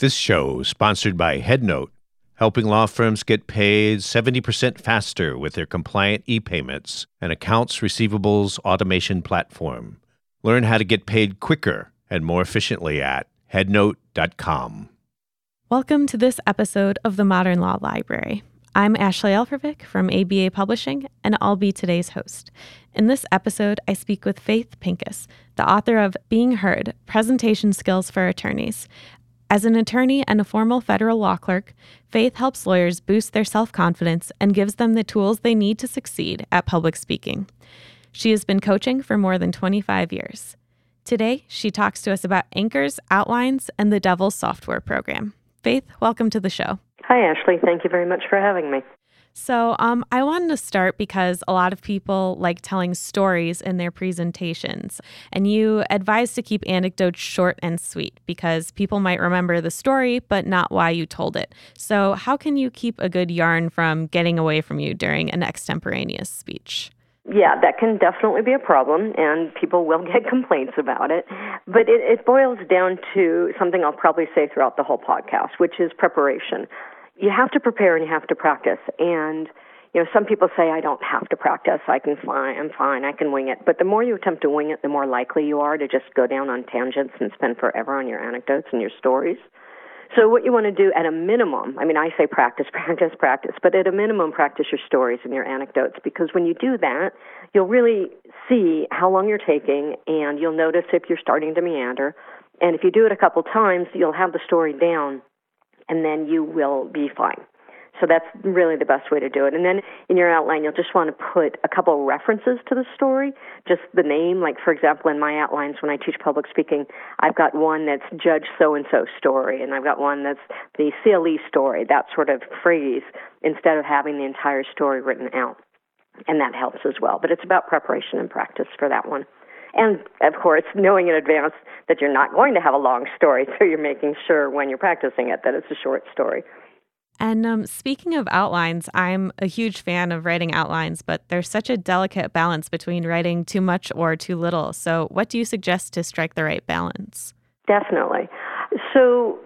This show is sponsored by HeadNote, helping law firms get paid 70% faster with their compliant e-payments and accounts receivables automation platform. Learn how to get paid quicker and more efficiently at headnote.com. Welcome to this episode of the Modern Law Library. I'm Ashley Alfirevic from ABA Publishing, and I'll be today's host. In this episode, I speak with Faith Pincus, the author of Being Heard Presentation Skills for Attorneys, as an attorney and a formal federal law clerk, Faith helps lawyers boost their self confidence and gives them the tools they need to succeed at public speaking. She has been coaching for more than 25 years. Today, she talks to us about anchors, outlines, and the Devil's software program. Faith, welcome to the show. Hi, Ashley. Thank you very much for having me. So, um, I wanted to start because a lot of people like telling stories in their presentations, and you advise to keep anecdotes short and sweet because people might remember the story but not why you told it. So, how can you keep a good yarn from getting away from you during an extemporaneous speech? Yeah, that can definitely be a problem, and people will get complaints about it. But it, it boils down to something I'll probably say throughout the whole podcast, which is preparation you have to prepare and you have to practice. And you know, some people say I don't have to practice. I can fine. I'm fine. I can wing it. But the more you attempt to wing it, the more likely you are to just go down on tangents and spend forever on your anecdotes and your stories. So what you want to do at a minimum, I mean, I say practice, practice, practice, but at a minimum, practice your stories and your anecdotes because when you do that, you'll really see how long you're taking and you'll notice if you're starting to meander. And if you do it a couple times, you'll have the story down and then you will be fine. So that's really the best way to do it. And then in your outline, you'll just want to put a couple of references to the story, just the name. Like, for example, in my outlines when I teach public speaking, I've got one that's Judge so and so story, and I've got one that's the CLE story, that sort of phrase, instead of having the entire story written out. And that helps as well. But it's about preparation and practice for that one. And of course, knowing in advance that you're not going to have a long story, so you're making sure when you're practicing it that it's a short story. And um, speaking of outlines, I'm a huge fan of writing outlines, but there's such a delicate balance between writing too much or too little. So, what do you suggest to strike the right balance? Definitely. So,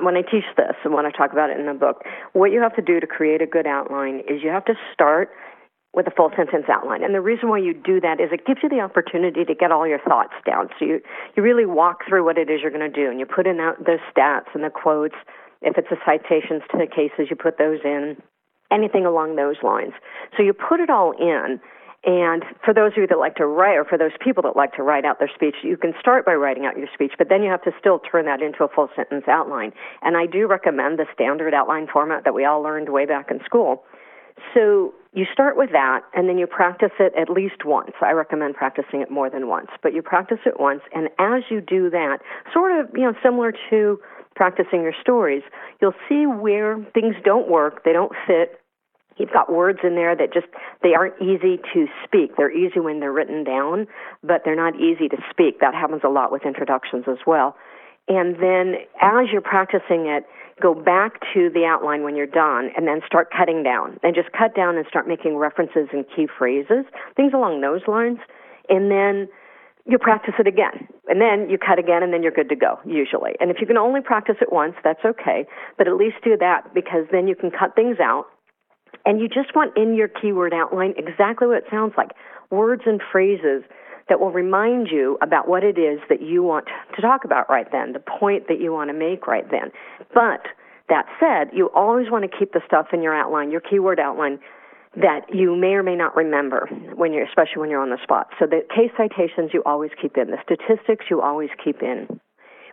when I teach this and when I talk about it in the book, what you have to do to create a good outline is you have to start with a full sentence outline. And the reason why you do that is it gives you the opportunity to get all your thoughts down. So you, you really walk through what it is you're going to do and you put in the stats and the quotes. If it's the citations to the cases, you put those in, anything along those lines. So you put it all in. And for those of you that like to write, or for those people that like to write out their speech, you can start by writing out your speech, but then you have to still turn that into a full sentence outline. And I do recommend the standard outline format that we all learned way back in school. So you start with that and then you practice it at least once. I recommend practicing it more than once, but you practice it once and as you do that, sort of, you know, similar to practicing your stories, you'll see where things don't work, they don't fit. You've got words in there that just they aren't easy to speak. They're easy when they're written down, but they're not easy to speak. That happens a lot with introductions as well. And then as you're practicing it, go back to the outline when you're done and then start cutting down and just cut down and start making references and key phrases, things along those lines. And then you practice it again. And then you cut again and then you're good to go, usually. And if you can only practice it once, that's okay. But at least do that because then you can cut things out. And you just want in your keyword outline exactly what it sounds like words and phrases that will remind you about what it is that you want to talk about right then, the point that you want to make right then. But that said, you always want to keep the stuff in your outline, your keyword outline, that you may or may not remember when you're, especially when you're on the spot. So the case citations you always keep in, the statistics you always keep in.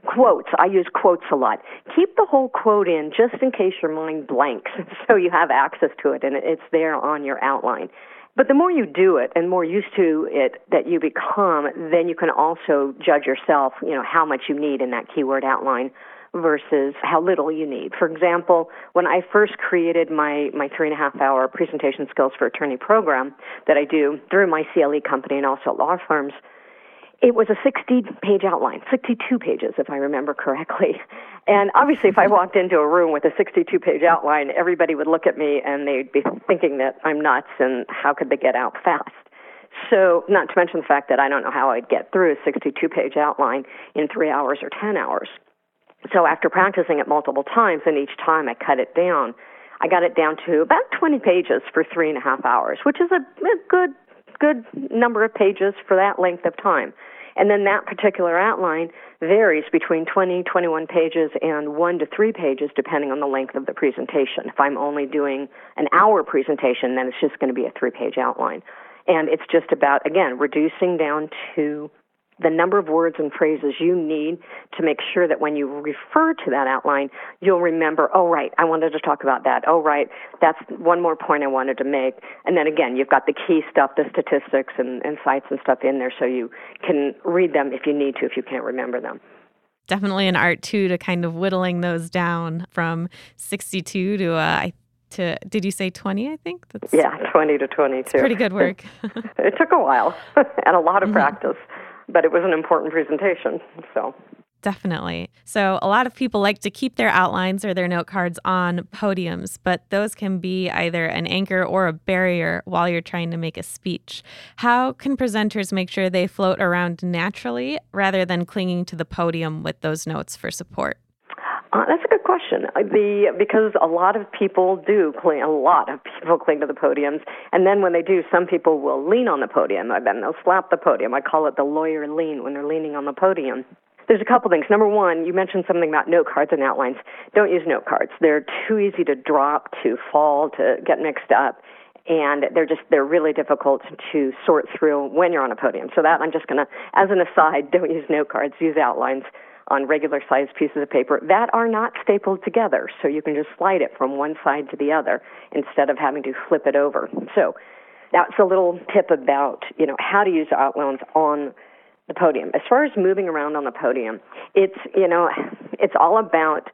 Quotes, I use quotes a lot. Keep the whole quote in just in case your mind blanks so you have access to it and it's there on your outline. But the more you do it and more used to it that you become, then you can also judge yourself, you know, how much you need in that keyword outline versus how little you need. For example, when I first created my, my three and a half hour presentation skills for attorney program that I do through my CLE company and also law firms, it was a 60 page outline, 62 pages, if I remember correctly. And obviously, if I mm-hmm. walked into a room with a 62 page outline, everybody would look at me and they'd be thinking that I'm nuts and how could they get out fast. So, not to mention the fact that I don't know how I'd get through a 62 page outline in three hours or 10 hours. So after practicing it multiple times, and each time I cut it down, I got it down to about 20 pages for three and a half hours, which is a, a good good number of pages for that length of time. And then that particular outline varies between 20, 21 pages and one to three pages depending on the length of the presentation. If I'm only doing an hour presentation, then it's just going to be a three page outline. And it's just about, again, reducing down to the number of words and phrases you need to make sure that when you refer to that outline, you'll remember, oh, right, I wanted to talk about that. Oh, right, that's one more point I wanted to make. And then again, you've got the key stuff, the statistics and, and cites and stuff in there so you can read them if you need to, if you can't remember them. Definitely an art too to kind of whittling those down from 62 to uh, I to did you say 20 i think? That's yeah 20 to 22 pretty good work. It took a while and a lot of practice but it was an important presentation. So Definitely. So, a lot of people like to keep their outlines or their note cards on podiums, but those can be either an anchor or a barrier while you're trying to make a speech. How can presenters make sure they float around naturally rather than clinging to the podium with those notes for support? Uh, that's a good question. Uh, the because a lot of people do cling, a lot of people cling to the podiums, and then when they do, some people will lean on the podium, then they'll slap the podium. I call it the lawyer lean when they're leaning on the podium. There's a couple things. Number one, you mentioned something about note cards and outlines. Don't use note cards. They're too easy to drop, to fall, to get mixed up and they're just they're really difficult to sort through when you're on a podium. So that I'm just to as an aside, don't use note cards, use outlines on regular sized pieces of paper that are not stapled together. So you can just slide it from one side to the other instead of having to flip it over. So that's a little tip about, you know, how to use outlines on the podium. As far as moving around on the podium, it's, you know, it's all about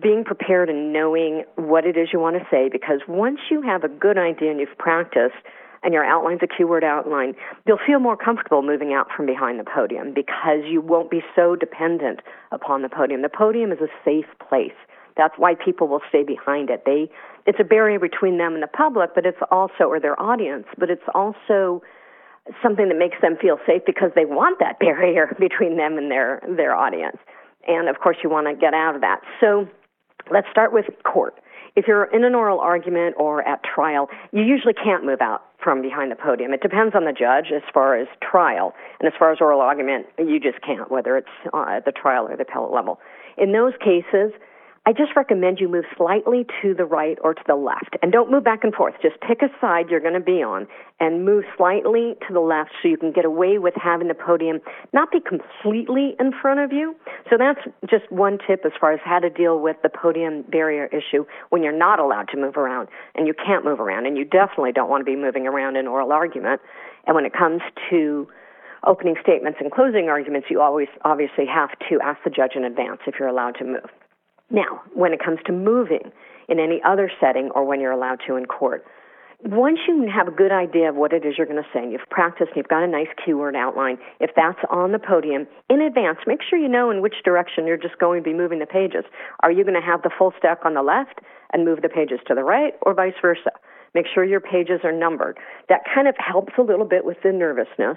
being prepared and knowing what it is you want to say because once you have a good idea and you've practiced, and your outline's a keyword outline, you'll feel more comfortable moving out from behind the podium because you won't be so dependent upon the podium. The podium is a safe place. That's why people will stay behind it. They it's a barrier between them and the public, but it's also or their audience, but it's also something that makes them feel safe because they want that barrier between them and their their audience. And of course you want to get out of that. So let's start with court. If you're in an oral argument or at trial, you usually can't move out from behind the podium. It depends on the judge as far as trial, and as far as oral argument, you just can't, whether it's uh, at the trial or the appellate level. In those cases, I just recommend you move slightly to the right or to the left. And don't move back and forth. Just pick a side you're going to be on and move slightly to the left so you can get away with having the podium not be completely in front of you. So that's just one tip as far as how to deal with the podium barrier issue when you're not allowed to move around and you can't move around. And you definitely don't want to be moving around in oral argument. And when it comes to opening statements and closing arguments, you always obviously have to ask the judge in advance if you're allowed to move. Now, when it comes to moving in any other setting or when you're allowed to in court, once you have a good idea of what it is you're going to say, and you've practiced, and you've got a nice keyword outline, if that's on the podium in advance, make sure you know in which direction you're just going to be moving the pages. Are you going to have the full stack on the left and move the pages to the right, or vice versa? Make sure your pages are numbered. That kind of helps a little bit with the nervousness.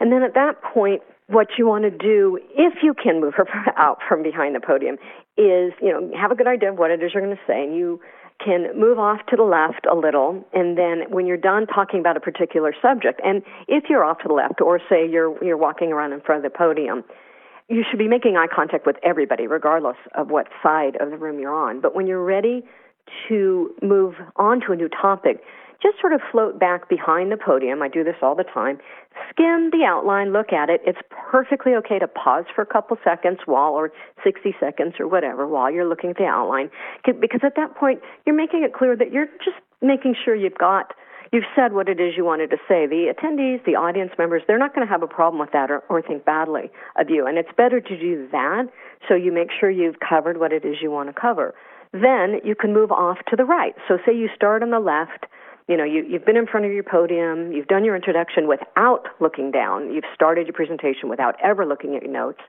And then at that point, what you want to do, if you can move her out from behind the podium, is you know have a good idea of what it is you're going to say, and you can move off to the left a little, and then when you're done talking about a particular subject, and if you're off to the left, or say you're you're walking around in front of the podium, you should be making eye contact with everybody, regardless of what side of the room you're on. But when you're ready to move on to a new topic, just sort of float back behind the podium. I do this all the time. Skim the outline, look at it. It's perfectly okay to pause for a couple seconds while, or 60 seconds or whatever, while you're looking at the outline. Because at that point, you're making it clear that you're just making sure you've got you've said what it is you wanted to say. The attendees, the audience members, they're not going to have a problem with that or, or think badly of you. And it's better to do that so you make sure you've covered what it is you want to cover. Then you can move off to the right. So say you start on the left you know, you, you've been in front of your podium, you've done your introduction without looking down, you've started your presentation without ever looking at your notes,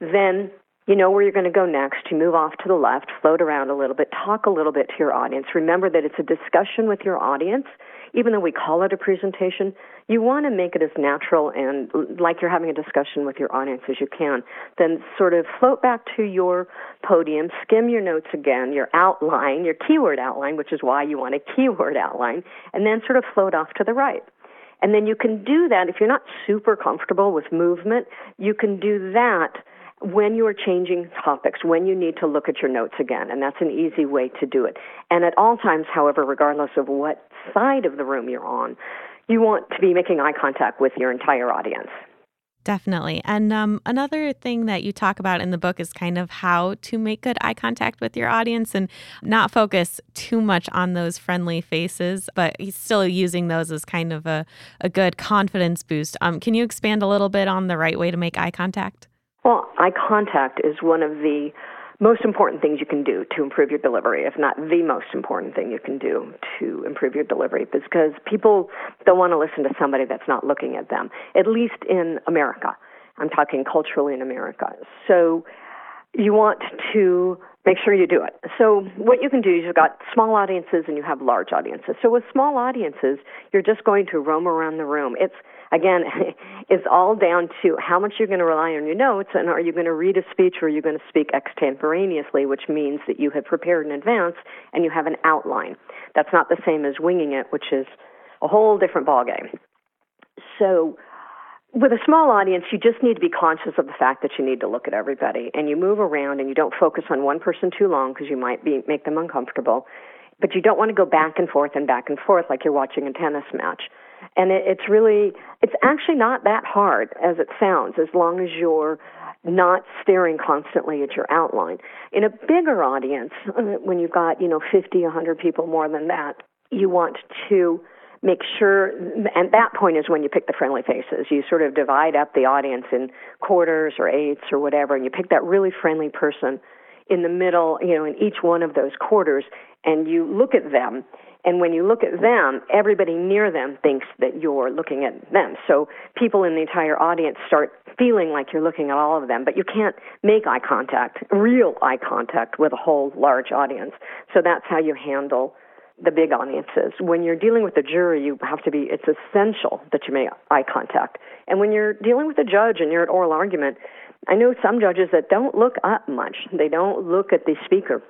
then You know where you're going to go next. You move off to the left, float around a little bit, talk a little bit to your audience. Remember that it's a discussion with your audience. Even though we call it a presentation, you want to make it as natural and like you're having a discussion with your audience as you can. Then sort of float back to your podium, skim your notes again, your outline, your keyword outline, which is why you want a keyword outline, and then sort of float off to the right. And then you can do that if you're not super comfortable with movement, you can do that when you are changing topics, when you need to look at your notes again, and that's an easy way to do it. And at all times, however, regardless of what side of the room you're on, you want to be making eye contact with your entire audience. Definitely. And um, another thing that you talk about in the book is kind of how to make good eye contact with your audience and not focus too much on those friendly faces, but still using those as kind of a, a good confidence boost. Um, can you expand a little bit on the right way to make eye contact? Well, eye contact is one of the most important things you can do to improve your delivery, if not the most important thing you can do to improve your delivery, because people don't want to listen to somebody that's not looking at them, at least in America. I'm talking culturally in America. So you want to make sure you do it. So what you can do is you've got small audiences and you have large audiences. So with small audiences, you're just going to roam around the room. It's again, it's all down to how much you're going to rely on your notes and are you going to read a speech or are you going to speak extemporaneously, which means that you have prepared in advance and you have an outline. That's not the same as winging it, which is a whole different ballgame. So, with a small audience, you just need to be conscious of the fact that you need to look at everybody, and you move around, and you don't focus on one person too long because you might be make them uncomfortable. But you don't want to go back and forth and back and forth like you're watching a tennis match and it, it's really it's actually not that hard as it sounds as long as you're not staring constantly at your outline. In a bigger audience uh, when you've got you know 50 100 people more than that you want to make sure and that point is when you pick the friendly faces. You sort of divide up the audience in quarters or eighths or whatever and you pick that really friendly person in the middle you know in each one of those quarters and you look at them and when you look at them, everybody near them thinks that you're looking at them. So people in the entire audience start feeling like you're looking at all of them, but you can't make eye contact, real eye contact with a whole large audience. So that's how you handle the big audiences. When you're dealing with the jury, you have to be, it's essential that you make eye contact. And when you're dealing with a judge and you're at oral argument, I know some judges that don't look up much. They don't look at the speaker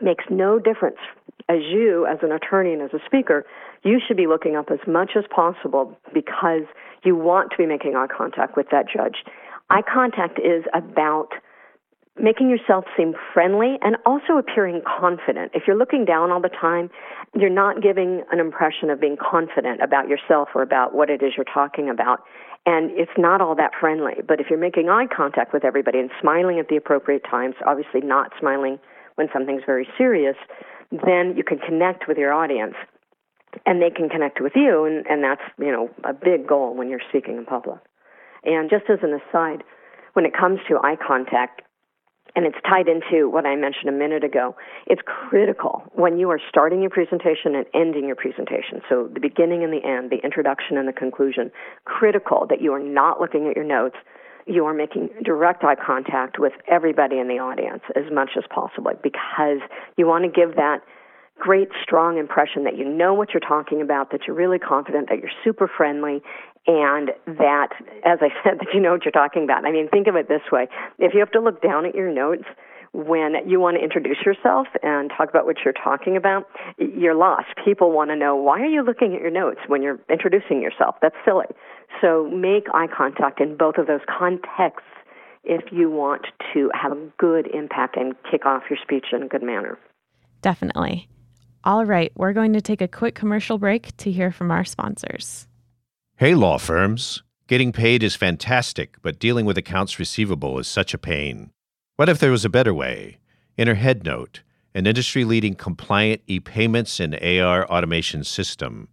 makes no difference. As you as an attorney and as a speaker you should be looking up as much as possible because you want to be making eye contact with that judge. Eye contact is about making yourself seem friendly and also appearing confident. If you're looking down all the time you're not giving an impression of being confident about yourself or about what it is you're talking about. And it's not all that friendly. But if you're making eye contact with everybody and smiling at the appropriate times obviously not smiling when something's very serious, then you can connect with your audience and they can connect with you and, and that's, you know, a big goal when you're speaking in public. And just as an aside, when it comes to eye contact, and it's tied into what I mentioned a minute ago. It's critical when you are starting your presentation and ending your presentation. So the beginning and the end, the introduction and the conclusion, critical that you are not looking at your notes, you are making direct eye contact with everybody in the audience as much as possible because you want to give that great strong impression that you know what you're talking about that you're really confident that you're super friendly and that as i said that you know what you're talking about i mean think of it this way if you have to look down at your notes when you want to introduce yourself and talk about what you're talking about, you're lost. People want to know why are you looking at your notes when you're introducing yourself? That's silly. So make eye contact in both of those contexts if you want to have a good impact and kick off your speech in a good manner. Definitely. All right, we're going to take a quick commercial break to hear from our sponsors. Hey, law firms. Getting paid is fantastic, but dealing with accounts receivable is such a pain. What if there was a better way? Enter HeadNote, an industry leading compliant e payments and AR automation system.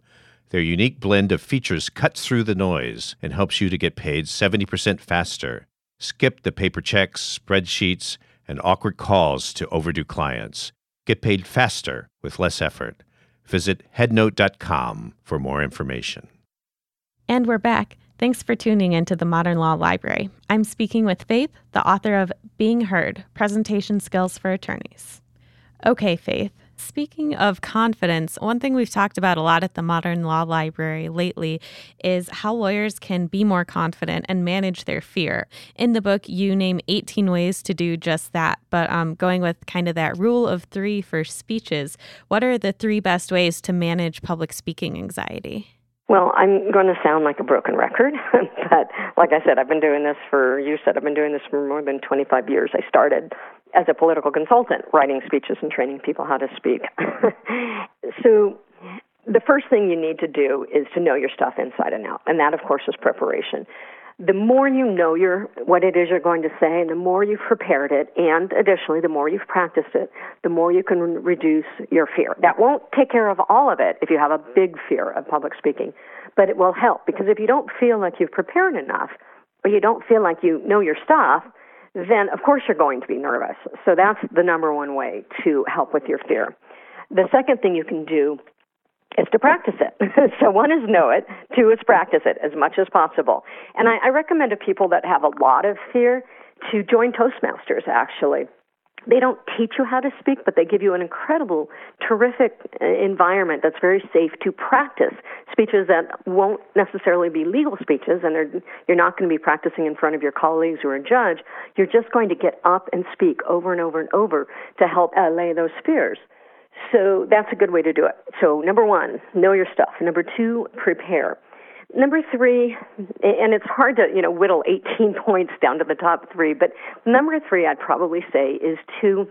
Their unique blend of features cuts through the noise and helps you to get paid 70% faster. Skip the paper checks, spreadsheets, and awkward calls to overdue clients. Get paid faster with less effort. Visit headnote.com for more information. And we're back. Thanks for tuning into the Modern Law Library. I'm speaking with Faith, the author of Being Heard Presentation Skills for Attorneys. Okay, Faith. Speaking of confidence, one thing we've talked about a lot at the Modern Law Library lately is how lawyers can be more confident and manage their fear. In the book, you name 18 ways to do just that, but um, going with kind of that rule of three for speeches, what are the three best ways to manage public speaking anxiety? Well, I'm going to sound like a broken record, but like I said, I've been doing this for, you said, I've been doing this for more than 25 years. I started as a political consultant, writing speeches and training people how to speak. so, the first thing you need to do is to know your stuff inside and out, and that, of course, is preparation. The more you know your what it is you're going to say, and the more you've prepared it, and additionally, the more you've practiced it, the more you can reduce your fear. That won't take care of all of it if you have a big fear of public speaking, but it will help because if you don't feel like you've prepared enough, or you don't feel like you know your stuff, then of course you're going to be nervous. So that's the number one way to help with your fear. The second thing you can do is to practice it. so one is know it, two is practice it as much as possible. And I, I recommend to people that have a lot of fear to join Toastmasters actually they don't teach you how to speak, but they give you an incredible, terrific uh, environment that's very safe to practice speeches that won't necessarily be legal speeches, and you're not going to be practicing in front of your colleagues or a judge. You're just going to get up and speak over and over and over to help allay those fears. So that's a good way to do it. So, number one, know your stuff. Number two, prepare. Number three, and it's hard to, you know, whittle 18 points down to the top three, but number three, I'd probably say, is to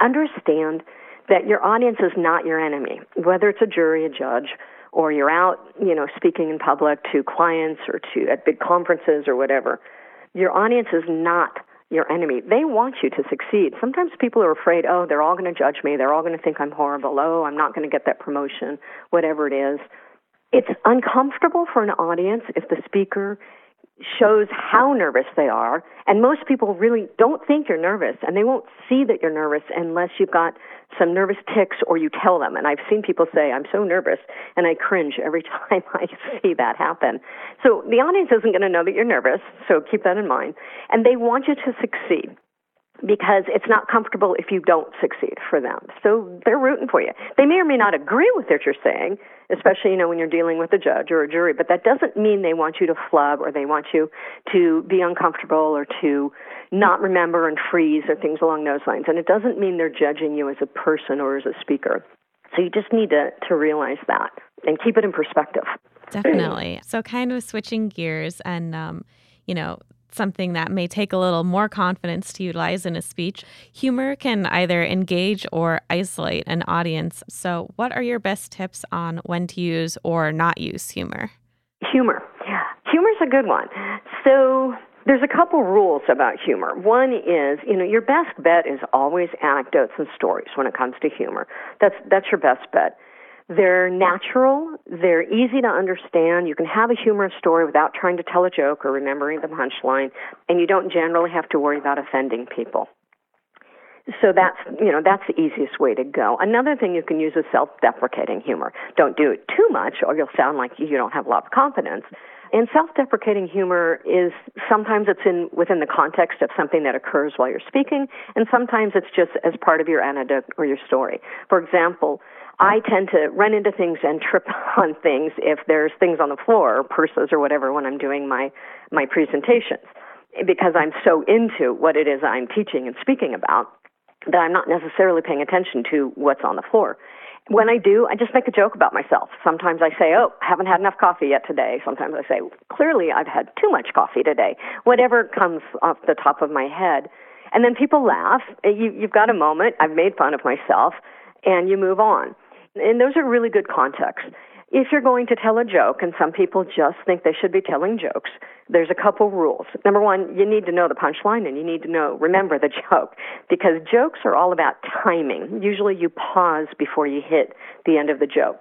understand that your audience is not your enemy, whether it's a jury, a judge, or you're out, you know, speaking in public to clients or to at big conferences or whatever. Your audience is not your enemy. They want you to succeed. Sometimes people are afraid, oh, they're all going to judge me. They're all going to think I'm horrible. Oh, I'm not going to get that promotion, whatever it is. It's uncomfortable for an audience if the speaker shows how nervous they are. And most people really don't think you're nervous, and they won't see that you're nervous unless you've got some nervous tics or you tell them. And I've seen people say, I'm so nervous, and I cringe every time I see that happen. So the audience isn't going to know that you're nervous, so keep that in mind. And they want you to succeed because it's not comfortable if you don't succeed for them. So they're rooting for you. They may or may not agree with what you're saying, especially you know when you're dealing with a judge or a jury, but that doesn't mean they want you to flub or they want you to be uncomfortable or to not remember and freeze or things along those lines. And it doesn't mean they're judging you as a person or as a speaker. So you just need to to realize that and keep it in perspective. Definitely. So kind of switching gears and um, you know, something that may take a little more confidence to utilize in a speech. Humor can either engage or isolate an audience. So, what are your best tips on when to use or not use humor? Humor. Humor's a good one. So, there's a couple rules about humor. One is, you know, your best bet is always anecdotes and stories when it comes to humor. That's that's your best bet. They're natural, they're easy to understand. You can have a humorous story without trying to tell a joke or remembering the punchline, and you don't generally have to worry about offending people. So that's you know that's the easiest way to go. Another thing you can use is self-deprecating humor. Don't do it too much, or you'll sound like you don't have a lot of confidence. And self-deprecating humor is sometimes it's in within the context of something that occurs while you're speaking, and sometimes it's just as part of your anecdote or your story. For example, I tend to run into things and trip on things if there's things on the floor or purses or whatever when I'm doing my my presentations because I'm so into what it is I'm teaching and speaking about that I'm not necessarily paying attention to what's on the floor. When I do, I just make a joke about myself. Sometimes I say, "Oh, I haven't had enough coffee yet today." Sometimes I say, "Clearly, I've had too much coffee today." Whatever comes off the top of my head, and then people laugh. You, you've got a moment. I've made fun of myself, and you move on. And those are really good contexts. If you're going to tell a joke, and some people just think they should be telling jokes, there's a couple rules. Number one, you need to know the punchline and you need to know, remember the joke, because jokes are all about timing. Usually you pause before you hit the end of the joke.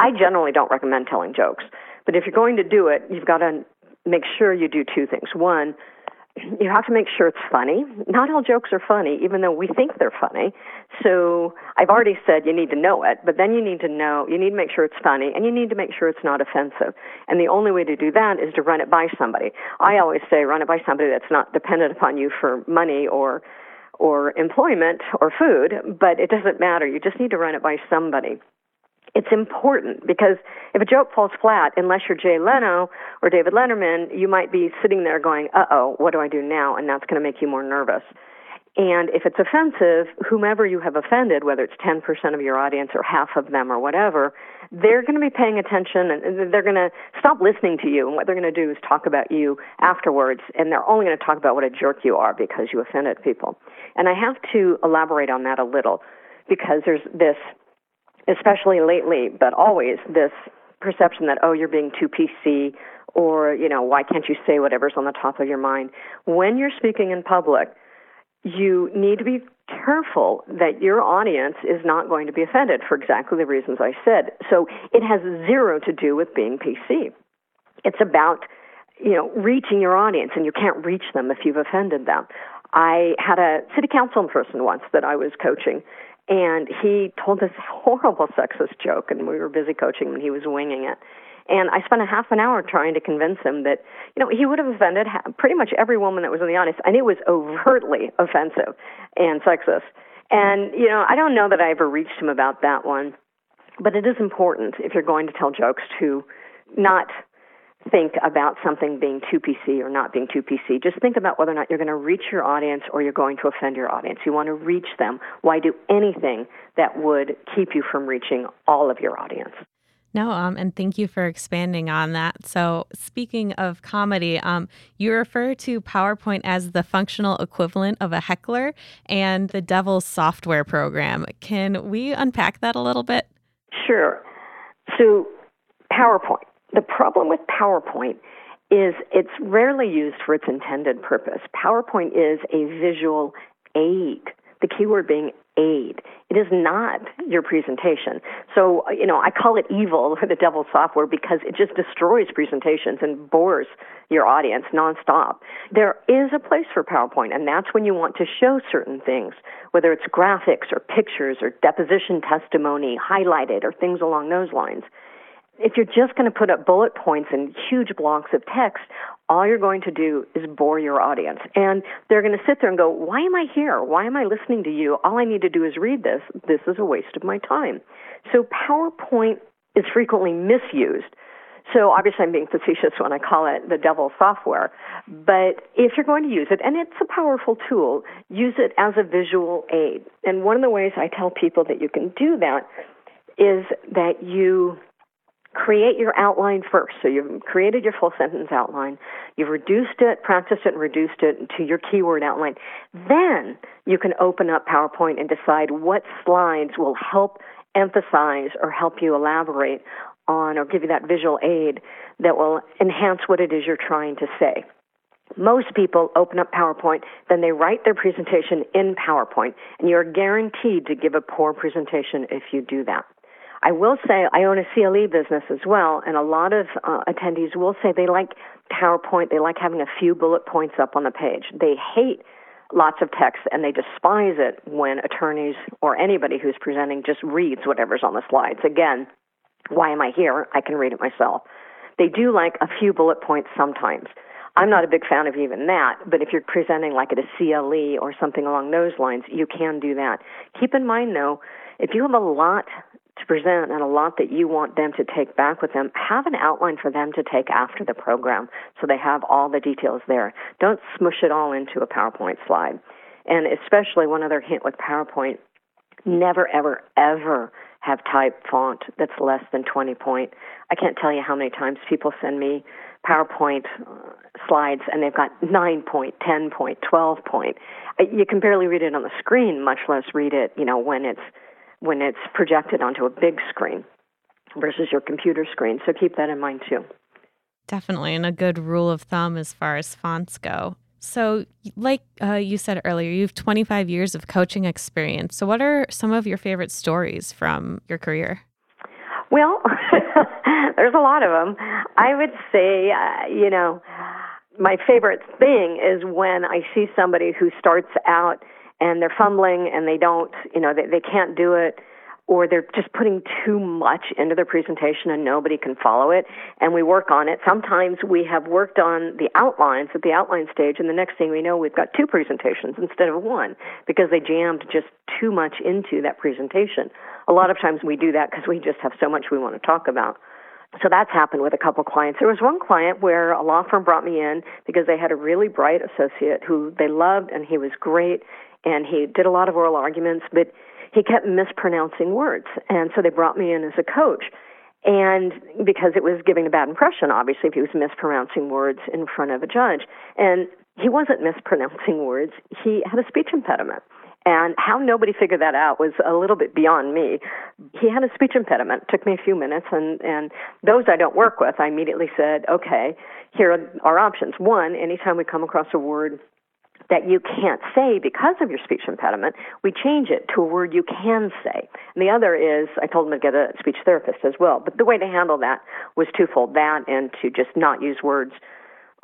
I generally don't recommend telling jokes, but if you're going to do it, you've got to make sure you do two things. One, you have to make sure it's funny. Not all jokes are funny, even though we think they're funny. So I've already said you need to know it, but then you need to know, you need to make sure it's funny, and you need to make sure it's not offensive. And the only way to do that is to run it by somebody. I always say run it by somebody that's not dependent upon you for money or or employment or food, but it doesn't matter. You just need to run it by somebody it's important because if a joke falls flat, unless you're Jay Leno or David Letterman, you might be sitting there going, uh oh, what do I do now? And that's going to make you more nervous. And if it's offensive, whomever you have offended, whether it's 10% of your audience or half of them or whatever, they're going to be paying attention and they're going to stop listening to you. And what they're going to do is talk about you afterwards. And they're only going to talk about what a jerk you are because you offended people. And I have to elaborate on that a little because there's this especially lately, but always this perception that, oh, you're being too PC or, you know, why can't you say whatever's on the top of your mind? When you're speaking in public, you need to be careful that your audience is not going to be offended for exactly the reasons I said. So it has zero to do with being PC. It's about, you know, reaching your audience, and you can't reach them if you've offended them. I had a city council person once that I was coaching, and he told this horrible sexist joke, and we were busy coaching and he was winging it. And I spent a half an hour trying to convince him that, you know, he would have offended pretty much every woman that was in the audience, and it was overtly offensive and sexist. And, you know, I don't know that I ever reached him about that one, but it is important if you're going to tell jokes to not think about something being too PC or not being too PC. Just think about whether or not you're going to reach your audience or you're going to offend your audience. You want to reach them. Why do anything that would keep you from reaching all of your audience? No, um, and thank you for expanding on that. So, speaking of comedy, um, you refer to PowerPoint as the functional equivalent of a heckler and the devil's software program. Can we unpack that a little bit? Sure. So, PowerPoint the problem with PowerPoint is it's rarely used for its intended purpose. PowerPoint is a visual aid, the keyword being aid. It is not your presentation. So, you know, I call it evil or the devil's software because it just destroys presentations and bores your audience nonstop. There is a place for PowerPoint, and that's when you want to show certain things, whether it's graphics or pictures or deposition testimony highlighted or things along those lines if you're just going to put up bullet points and huge blocks of text, all you're going to do is bore your audience. And they're going to sit there and go, Why am I here? Why am I listening to you? All I need to do is read this. This is a waste of my time. So PowerPoint is frequently misused. So obviously I'm being facetious when I call it the devil software. But if you're going to use it, and it's a powerful tool, use it as a visual aid. And one of the ways I tell people that you can do that is that you create your outline first. So you've created your full sentence outline, you've reduced it, practiced it, and reduced it to your keyword outline. Then you can open up PowerPoint and decide what slides will help emphasize or help you elaborate on or give you that visual aid that will enhance what it is you're trying to say. Most people open up PowerPoint, then they write their presentation in PowerPoint, and you're guaranteed to give a poor presentation if you do that. I will say I own a CLE business as well, and a lot of uh, attendees will say they like PowerPoint. They like having a few bullet points up on the page. They hate lots of text and they despise it when attorneys or anybody who's presenting just reads whatever's on the slides. Again, why am I here? I can read it myself. They do like a few bullet points sometimes. I'm not a big fan of even that, but if you're presenting like at a CLE or something along those lines, you can do that. Keep in mind though, if you have a lot to present and a lot that you want them to take back with them, have an outline for them to take after the program so they have all the details there. Don't smush it all into a PowerPoint slide. And especially one other hint with PowerPoint, never, ever, ever have type font that's less than 20 point. I can't tell you how many times people send me PowerPoint uh, slides and they've got 9 point, 10 point, 12 point. You can barely read it on the screen, much less read it, you know, when it's when it's projected onto a big screen versus your computer screen. So keep that in mind too. Definitely, and a good rule of thumb as far as fonts go. So, like uh, you said earlier, you have 25 years of coaching experience. So, what are some of your favorite stories from your career? Well, there's a lot of them. I would say, uh, you know, my favorite thing is when I see somebody who starts out and they're fumbling and they don't, you know, they, they can't do it or they're just putting too much into their presentation and nobody can follow it and we work on it. Sometimes we have worked on the outlines at the outline stage and the next thing we know we've got two presentations instead of one because they jammed just too much into that presentation. A lot of times we do that because we just have so much we want to talk about. So that's happened with a couple clients. There was one client where a law firm brought me in because they had a really bright associate who they loved and he was great and he did a lot of oral arguments, but he kept mispronouncing words. And so they brought me in as a coach. And because it was giving a bad impression, obviously, if he was mispronouncing words in front of a judge. And he wasn't mispronouncing words, he had a speech impediment. And how nobody figured that out was a little bit beyond me. He had a speech impediment. It took me a few minutes, and, and those I don't work with, I immediately said, okay, here are our options. One, anytime we come across a word that you can't say because of your speech impediment, we change it to a word you can say. And the other is, I told him to get a speech therapist as well. But the way to handle that was twofold that and to just not use words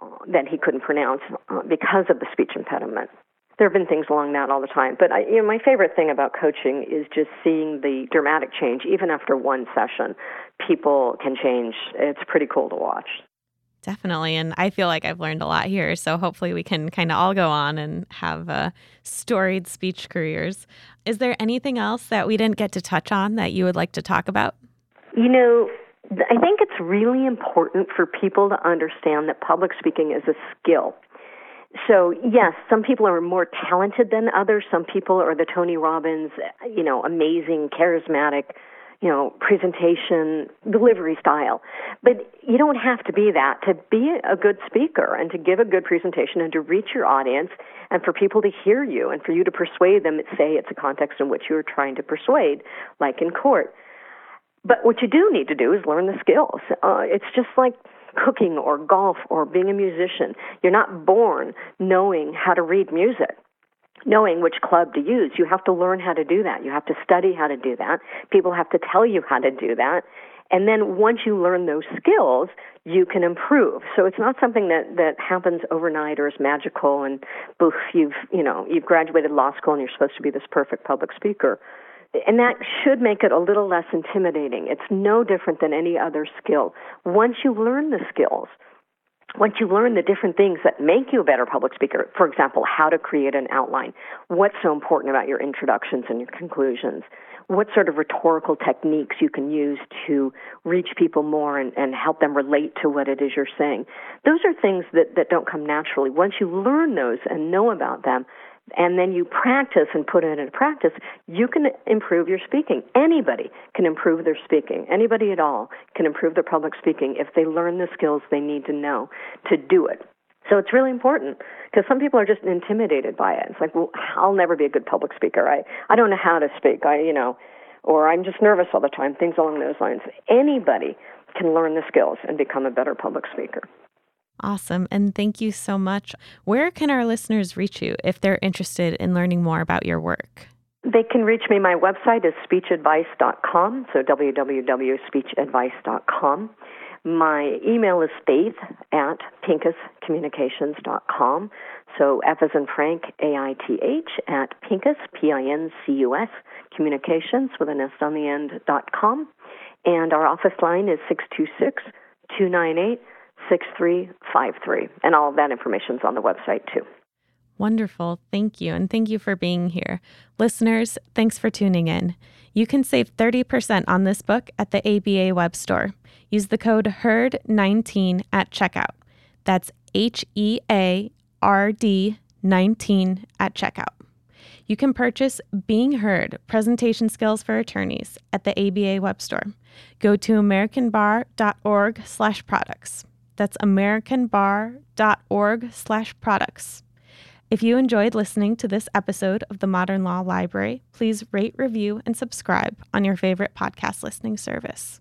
uh, that he couldn't pronounce uh, because of the speech impediment. There have been things along that all the time. But I, you know, my favorite thing about coaching is just seeing the dramatic change. Even after one session, people can change. It's pretty cool to watch. Definitely. And I feel like I've learned a lot here. So hopefully we can kind of all go on and have uh, storied speech careers. Is there anything else that we didn't get to touch on that you would like to talk about? You know, I think it's really important for people to understand that public speaking is a skill. So, yes, some people are more talented than others. Some people are the Tony Robbins, you know, amazing, charismatic you know, presentation, delivery style. But you don't have to be that to be a good speaker and to give a good presentation and to reach your audience and for people to hear you and for you to persuade them, say it's a context in which you're trying to persuade, like in court. But what you do need to do is learn the skills. Uh, it's just like cooking or golf or being a musician. You're not born knowing how to read music knowing which club to use. You have to learn how to do that. You have to study how to do that. People have to tell you how to do that. And then once you learn those skills, you can improve. So it's not something that, that happens overnight or is magical and boof, you've, you know, you've graduated law school and you're supposed to be this perfect public speaker. And that should make it a little less intimidating. It's no different than any other skill. Once you learn the skills, once you learn the different things that make you a better public speaker, for example, how to create an outline, what's so important about your introductions and your conclusions, what sort of rhetorical techniques you can use to reach people more and, and help them relate to what it is you're saying. Those are things that, that don't come naturally. Once you learn those and know about them, and then you practice and put it into practice, you can improve your speaking. Anybody can improve their speaking. Anybody at all can improve their public speaking if they learn the skills they need to know to do it. So it's really important because some people are just intimidated by it. It's like, well, I'll never be a good public speaker. I I don't know how to speak. I you know, or I'm just nervous all the time. Things along those lines. Anybody can learn the skills and become a better public speaker. Awesome. And thank you so much. Where can our listeners reach you if they're interested in learning more about your work? They can reach me. My website is speechadvice.com, so www.speechadvice.com. My email is faith at pincuscommunications.com. So F as in Frank, A-I-T-H, at pincus, P-I-N-C-U-S, communications with an S on the end, dot com. And our office line is 626 298 6353. And all of that information is on the website too. Wonderful. Thank you. And thank you for being here. Listeners, thanks for tuning in. You can save 30% on this book at the ABA web store. Use the code HEARD19 at checkout. That's H E A R D 19 at checkout. You can purchase Being Heard Presentation Skills for Attorneys at the ABA web store. Go to americanbar.org/products. That's americanbar.org slash products. If you enjoyed listening to this episode of the Modern Law Library, please rate, review, and subscribe on your favorite podcast listening service.